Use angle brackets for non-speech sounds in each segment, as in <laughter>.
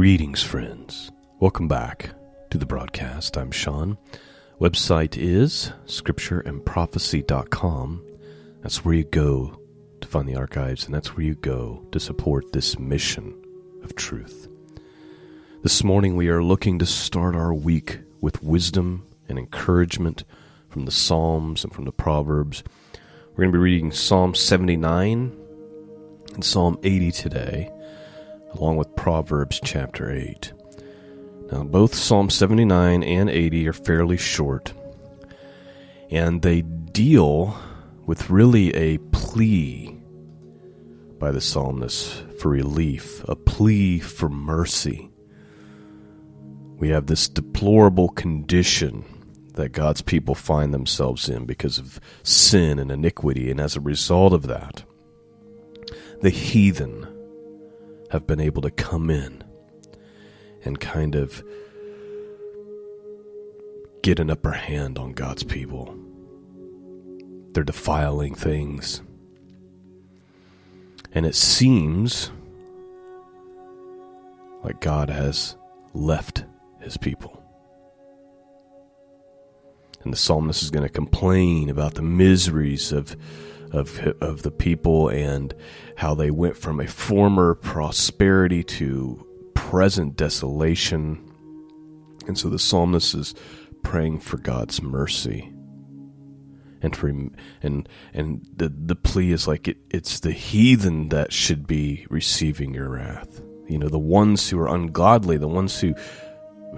Greetings, friends. Welcome back to the broadcast. I'm Sean. Website is scriptureandprophecy.com. That's where you go to find the archives, and that's where you go to support this mission of truth. This morning, we are looking to start our week with wisdom and encouragement from the Psalms and from the Proverbs. We're going to be reading Psalm 79 and Psalm 80 today along with Proverbs chapter 8. Now, both Psalm 79 and 80 are fairly short, and they deal with really a plea by the psalmist for relief, a plea for mercy. We have this deplorable condition that God's people find themselves in because of sin and iniquity, and as a result of that, the heathen have been able to come in and kind of get an upper hand on God's people. They're defiling things. And it seems like God has left his people. And the psalmist is going to complain about the miseries of of of the people and how they went from a former prosperity to present desolation. And so the psalmist is praying for God's mercy. And for, and and the the plea is like it, it's the heathen that should be receiving your wrath. You know, the ones who are ungodly, the ones who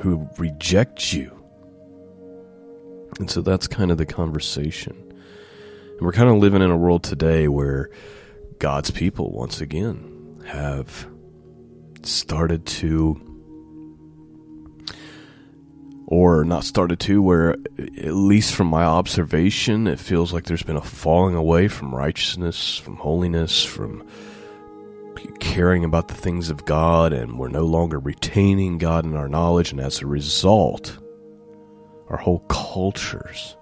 who reject you. And so that's kind of the conversation. We're kind of living in a world today where God's people, once again, have started to, or not started to, where, at least from my observation, it feels like there's been a falling away from righteousness, from holiness, from caring about the things of God, and we're no longer retaining God in our knowledge, and as a result, our whole cultures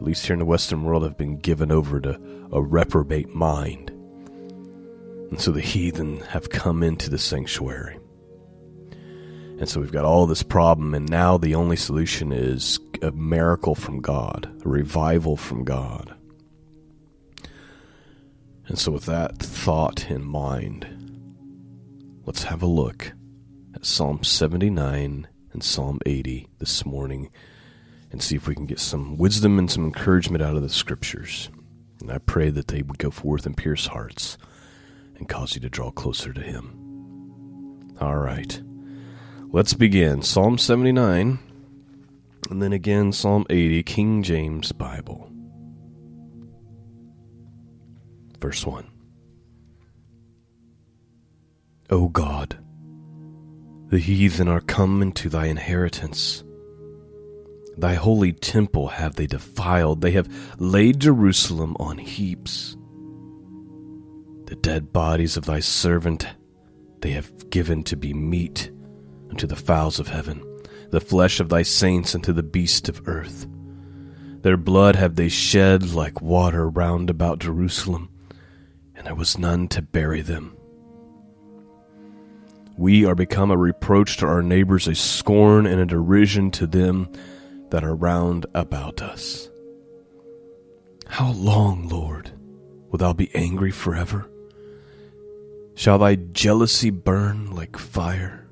at least here in the Western world, have been given over to a reprobate mind. And so the heathen have come into the sanctuary. And so we've got all this problem, and now the only solution is a miracle from God, a revival from God. And so, with that thought in mind, let's have a look at Psalm 79 and Psalm 80 this morning and see if we can get some wisdom and some encouragement out of the scriptures. And I pray that they would go forth and pierce hearts and cause you to draw closer to Him. All right. Let's begin. Psalm 79, and then again Psalm 80, King James Bible. Verse 1. O God, the heathen are come into thy inheritance Thy holy temple have they defiled. They have laid Jerusalem on heaps. The dead bodies of thy servant they have given to be meat unto the fowls of heaven, the flesh of thy saints unto the beasts of earth. Their blood have they shed like water round about Jerusalem, and there was none to bury them. We are become a reproach to our neighbors, a scorn and a derision to them that are round about us. How long, Lord, will thou be angry forever? Shall thy jealousy burn like fire?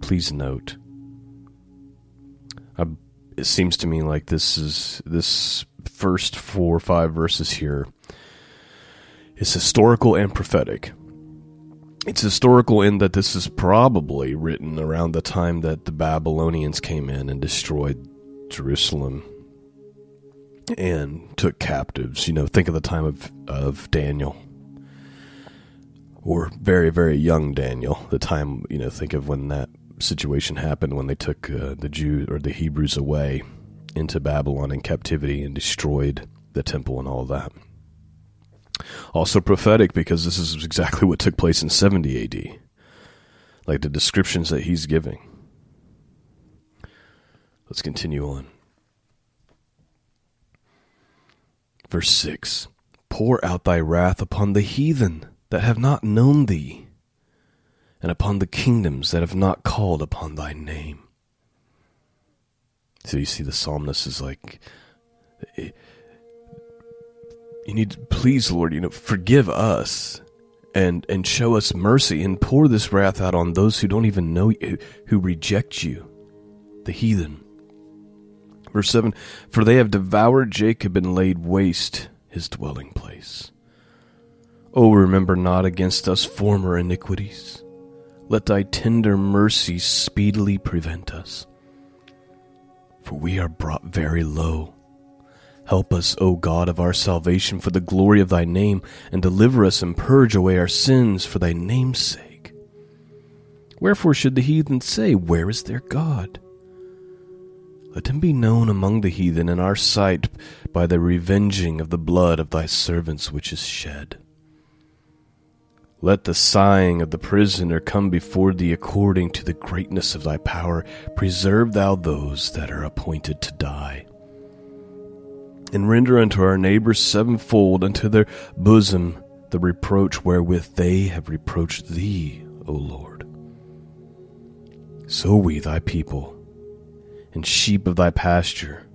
Please note, uh, it seems to me like this is this first four or five verses here is historical and prophetic. It's historical in that this is probably written around the time that the Babylonians came in and destroyed Jerusalem and took captives. You know, think of the time of, of Daniel or very, very young Daniel. The time, you know, think of when that situation happened when they took uh, the Jews or the Hebrews away into Babylon in captivity and destroyed the temple and all that. Also prophetic because this is exactly what took place in 70 AD. Like the descriptions that he's giving. Let's continue on. Verse 6 Pour out thy wrath upon the heathen that have not known thee, and upon the kingdoms that have not called upon thy name. So you see, the psalmist is like, you need to, please, Lord, you know, forgive us and and show us mercy and pour this wrath out on those who don't even know you, who reject you, the heathen. Verse 7 For they have devoured Jacob and laid waste his dwelling place. O remember not against us former iniquities. Let thy tender mercy speedily prevent us. For we are brought very low. Help us, O God of our salvation, for the glory of thy name, and deliver us and purge away our sins for thy name's sake. Wherefore should the heathen say, Where is their God? Let him be known among the heathen in our sight by the revenging of the blood of thy servants which is shed. Let the sighing of the prisoner come before thee according to the greatness of thy power. Preserve thou those that are appointed to die. And render unto our neighbors sevenfold unto their bosom the reproach wherewith they have reproached thee, O Lord. So we, thy people, and sheep of thy pasture,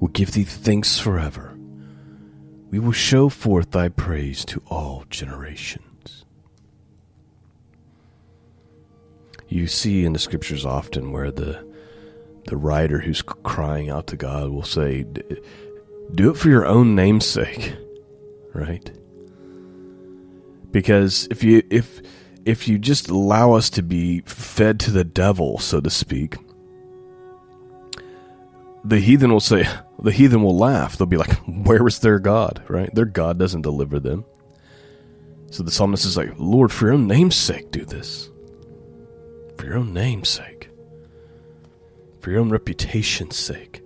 will give thee thanks forever. We will show forth thy praise to all generations. You see in the scriptures often where the the writer who's crying out to God will say, "Do it for your own namesake, right? Because if you if if you just allow us to be fed to the devil, so to speak, the heathen will say, <laughs> the heathen will laugh. They'll be like, where is their God, right? Their God doesn't deliver them. So the psalmist is like, Lord, for your own namesake, do this. For your own namesake. For your own reputation's sake.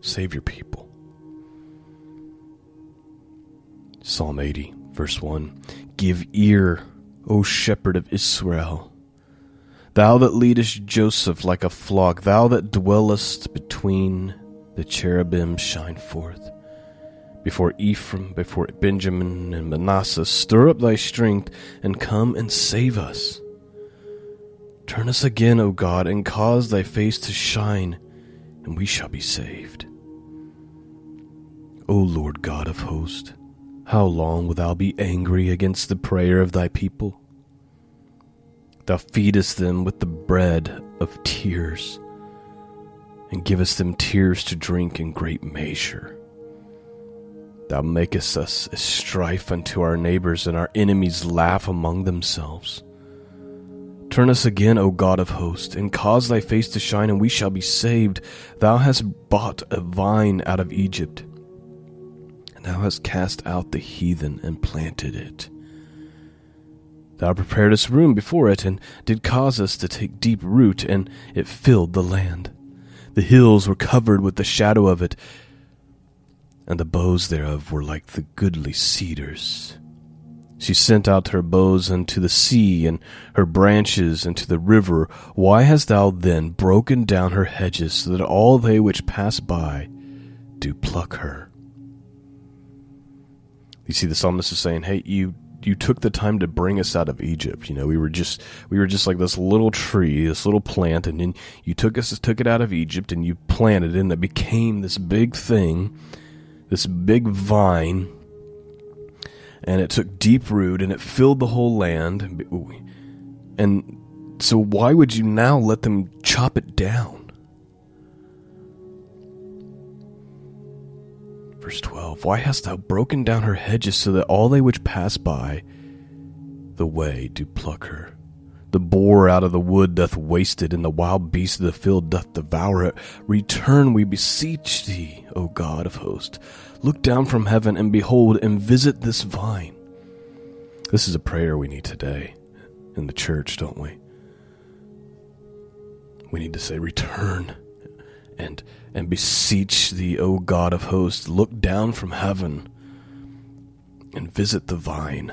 Save your people. Psalm 80, verse 1 Give ear, O shepherd of Israel Thou that leadest Joseph like a flock, thou that dwellest between the cherubim, shine forth. Before Ephraim, before Benjamin and Manasseh, stir up thy strength and come and save us. Turn us again, O God, and cause thy face to shine, and we shall be saved. O Lord God of hosts, how long wilt thou be angry against the prayer of thy people? Thou feedest them with the bread of tears, and givest them tears to drink in great measure. Thou makest us a strife unto our neighbors, and our enemies laugh among themselves. Turn us again, O God of hosts, and cause thy face to shine, and we shall be saved. Thou hast bought a vine out of Egypt, and thou hast cast out the heathen and planted it. Thou preparedst room before it, and did cause us to take deep root, and it filled the land. The hills were covered with the shadow of it, and the boughs thereof were like the goodly cedars. She sent out her boughs unto the sea, and her branches unto the river. Why hast thou then broken down her hedges, so that all they which pass by do pluck her? You see, the psalmist is saying, Hey, you you took the time to bring us out of Egypt. You know, we were just we were just like this little tree, this little plant, and then you took us took it out of Egypt and you planted it, and it became this big thing, this big vine, and it took deep root and it filled the whole land. And so, why would you now let them chop it down? Verse 12 Why hast thou broken down her hedges so that all they which pass by the way do pluck her? The boar out of the wood doth waste it, and the wild beast of the field doth devour it. Return, we beseech thee, O God of hosts. Look down from heaven and behold and visit this vine. This is a prayer we need today in the church, don't we? We need to say, Return and and beseech thee, O God of hosts, look down from heaven and visit the vine,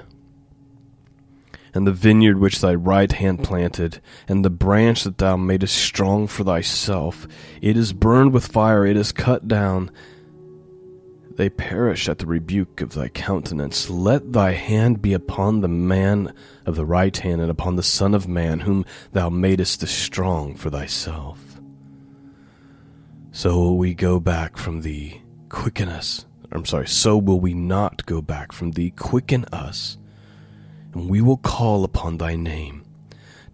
and the vineyard which thy right hand planted, and the branch that thou madest strong for thyself. It is burned with fire, it is cut down, they perish at the rebuke of thy countenance. Let thy hand be upon the man of the right hand, and upon the Son of Man, whom thou madest strong for thyself. So will we go back from thee, quicken us. I'm sorry, so will we not go back from thee, quicken us, and we will call upon thy name.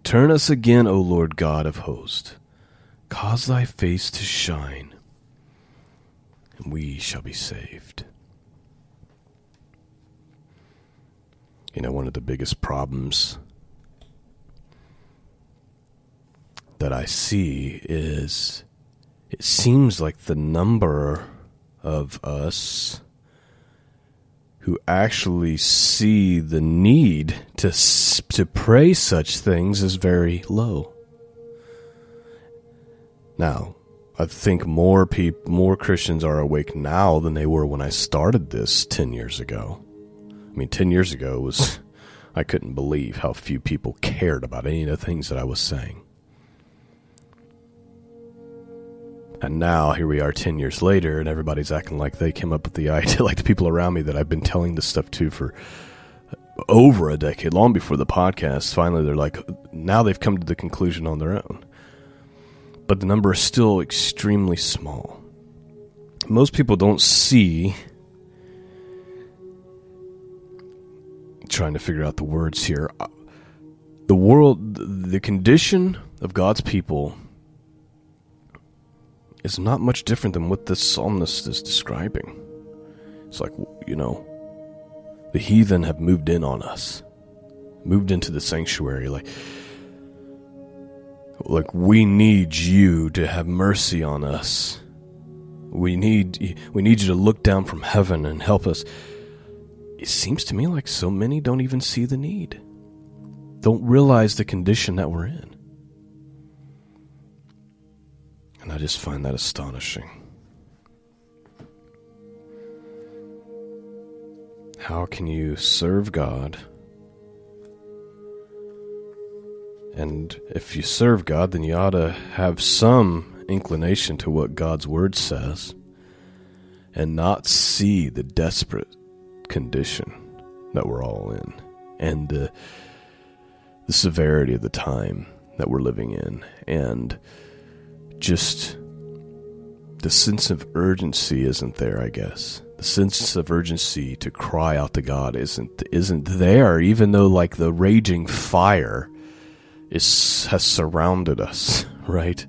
Turn us again, O Lord God of hosts. Cause thy face to shine and we shall be saved. You know, one of the biggest problems that I see is it seems like the number of us who actually see the need to to pray such things is very low. Now, I think more people, more Christians are awake now than they were when I started this 10 years ago. I mean, 10 years ago was, <laughs> I couldn't believe how few people cared about any of the things that I was saying. And now here we are 10 years later, and everybody's acting like they came up with the <laughs> idea, like the people around me that I've been telling this stuff to for over a decade, long before the podcast. Finally, they're like, now they've come to the conclusion on their own but the number is still extremely small. Most people don't see. Trying to figure out the words here. Uh, the world, the condition of God's people is not much different than what this psalmist is describing. It's like, you know, the heathen have moved in on us, moved into the sanctuary. Like, like, we need you to have mercy on us. We need, we need you to look down from heaven and help us. It seems to me like so many don't even see the need, don't realize the condition that we're in. And I just find that astonishing. How can you serve God? And if you serve God, then you ought to have some inclination to what God's word says and not see the desperate condition that we're all in and the, the severity of the time that we're living in and just the sense of urgency isn't there, I guess. The sense of urgency to cry out to God isn't isn't there, even though like the raging fire is has surrounded us, <laughs> right?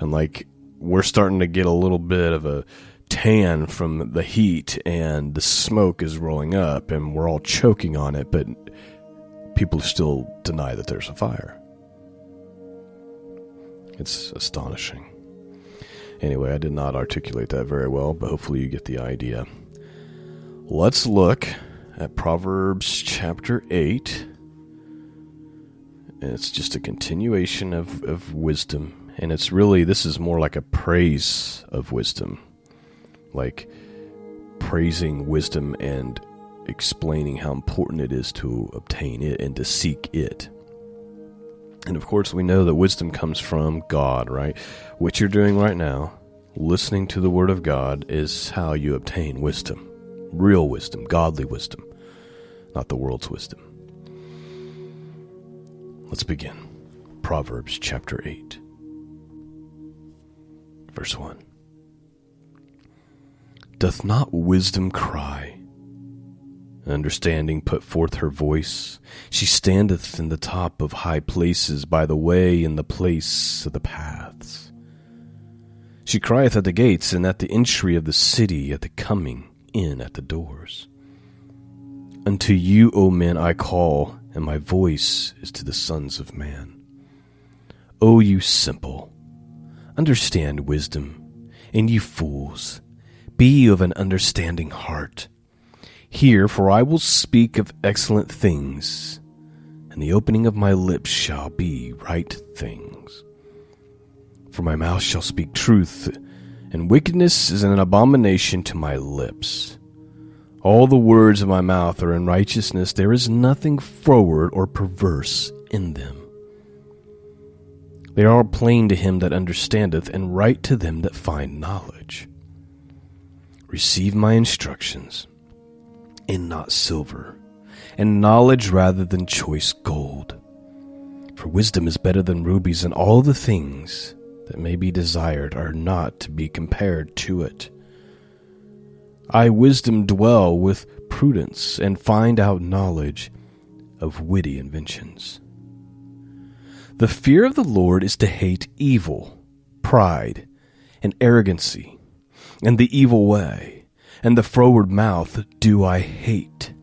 And like we're starting to get a little bit of a tan from the heat and the smoke is rolling up and we're all choking on it, but people still deny that there's a fire. It's astonishing. Anyway, I did not articulate that very well, but hopefully you get the idea. Let's look at Proverbs chapter 8 it's just a continuation of, of wisdom. And it's really, this is more like a praise of wisdom. Like praising wisdom and explaining how important it is to obtain it and to seek it. And of course, we know that wisdom comes from God, right? What you're doing right now, listening to the Word of God, is how you obtain wisdom. Real wisdom, godly wisdom, not the world's wisdom. Let's begin. Proverbs chapter 8, verse 1. Doth not wisdom cry? Understanding put forth her voice. She standeth in the top of high places, by the way in the place of the paths. She crieth at the gates, and at the entry of the city, at the coming in at the doors. Unto you, O men, I call and my voice is to the sons of man. O you simple, understand wisdom, and you fools, be of an understanding heart. Hear, for I will speak of excellent things, and the opening of my lips shall be right things. For my mouth shall speak truth, and wickedness is an abomination to my lips. All the words of my mouth are in righteousness. There is nothing froward or perverse in them. They are plain to him that understandeth, and right to them that find knowledge. Receive my instructions, and not silver, and knowledge rather than choice gold. For wisdom is better than rubies, and all the things that may be desired are not to be compared to it. I, wisdom, dwell with prudence, and find out knowledge of witty inventions. The fear of the Lord is to hate evil, pride, and arrogancy, and the evil way, and the froward mouth do I hate.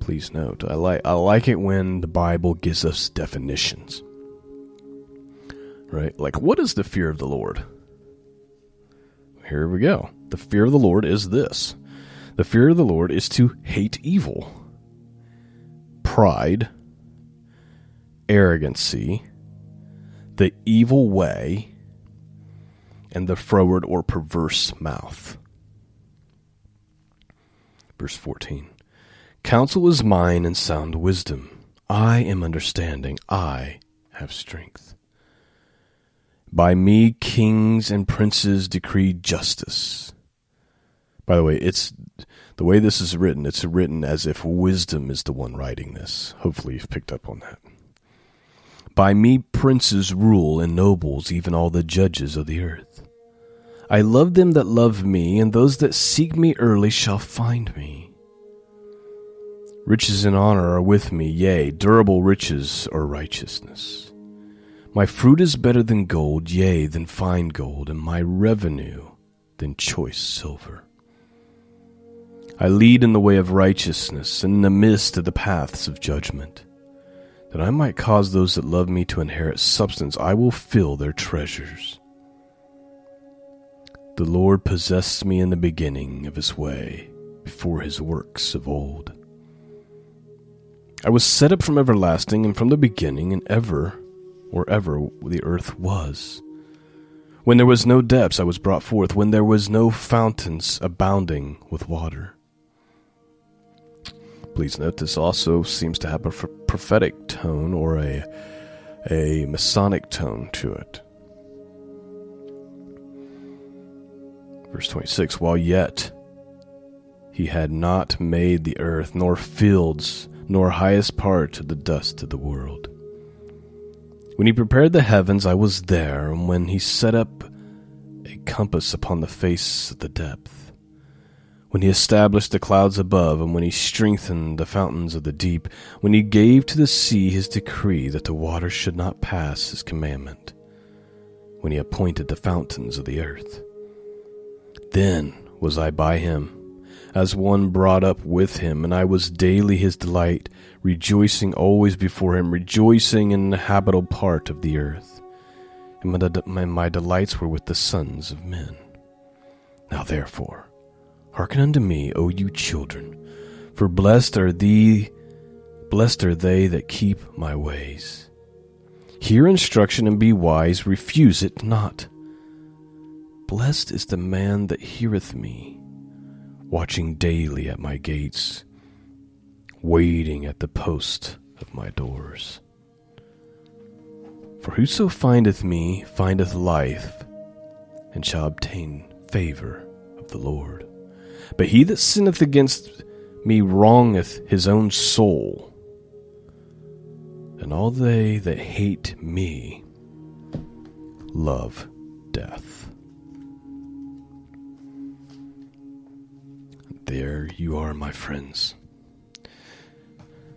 Please note, I like I like it when the Bible gives us definitions. Right? Like what is the fear of the Lord? Here we go. The fear of the Lord is this. The fear of the Lord is to hate evil, pride, arrogancy, the evil way, and the froward or perverse mouth. Verse 14 Counsel is mine and sound wisdom. I am understanding. I have strength. By me, kings and princes decree justice. By the way, it's the way this is written, it's written as if wisdom is the one writing this. Hopefully, you've picked up on that. By me, princes rule, and nobles, even all the judges of the earth. I love them that love me, and those that seek me early shall find me. Riches and honor are with me, yea, durable riches are righteousness. My fruit is better than gold, yea, than fine gold, and my revenue than choice silver. I lead in the way of righteousness, and in the midst of the paths of judgment. That I might cause those that love me to inherit substance, I will fill their treasures. The Lord possessed me in the beginning of his way, before his works of old. I was set up from everlasting and from the beginning, and ever or ever the earth was. When there was no depths, I was brought forth, when there was no fountains abounding with water. Please note this also seems to have a prophetic tone or a, a Messianic tone to it. Verse 26 While yet he had not made the earth, nor fields, nor highest part of the dust of the world. When he prepared the heavens, I was there, and when he set up a compass upon the face of the depth, when he established the clouds above, and when he strengthened the fountains of the deep, when he gave to the sea his decree that the waters should not pass his commandment, when he appointed the fountains of the earth. Then was I by him, as one brought up with him, and I was daily his delight, rejoicing always before him, rejoicing in the habitable part of the earth. And my, delights were with the sons of men. Now therefore, hearken unto me, O you children, for blessed are thee, blessed are they that keep my ways. Hear instruction and be wise, refuse it not. Blessed is the man that heareth me, watching daily at my gates, waiting at the post of my doors. For whoso findeth me findeth life, and shall obtain favor of the Lord. But he that sinneth against me wrongeth his own soul, and all they that hate me love death. There you are, my friends.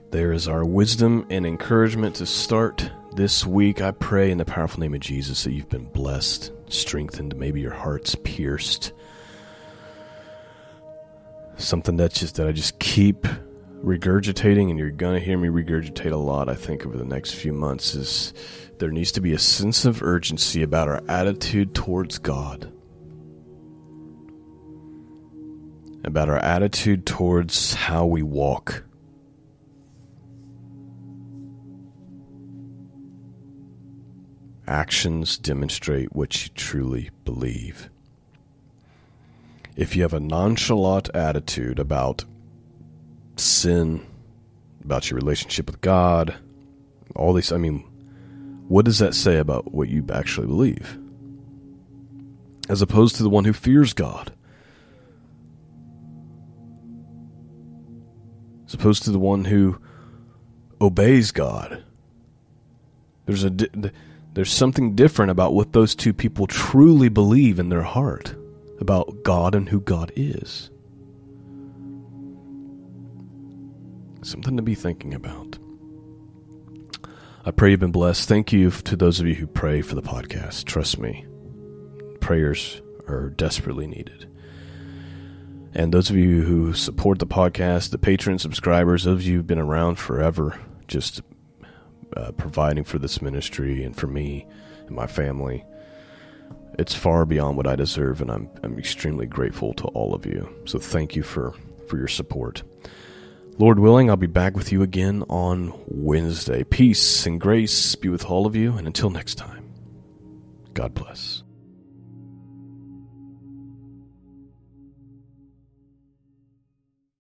There is our wisdom and encouragement to start this week. I pray in the powerful name of Jesus that you've been blessed, strengthened, maybe your heart's pierced. Something that's just that I just keep regurgitating, and you're going to hear me regurgitate a lot, I think, over the next few months, is there needs to be a sense of urgency about our attitude towards God. About our attitude towards how we walk. Actions demonstrate what you truly believe. If you have a nonchalant attitude about sin, about your relationship with God, all these, I mean, what does that say about what you actually believe? as opposed to the one who fears God, as opposed to the one who obeys God. There's a there's something different about what those two people truly believe in their heart about God and who God is. Something to be thinking about. I pray you've been blessed. Thank you to those of you who pray for the podcast. Trust me, prayers are desperately needed. And those of you who support the podcast, the Patreon subscribers, those of you who've been around forever, just uh, providing for this ministry and for me and my family, it's far beyond what I deserve, and I'm I'm extremely grateful to all of you. So thank you for for your support. Lord willing, I'll be back with you again on Wednesday. Peace and grace be with all of you, and until next time, God bless.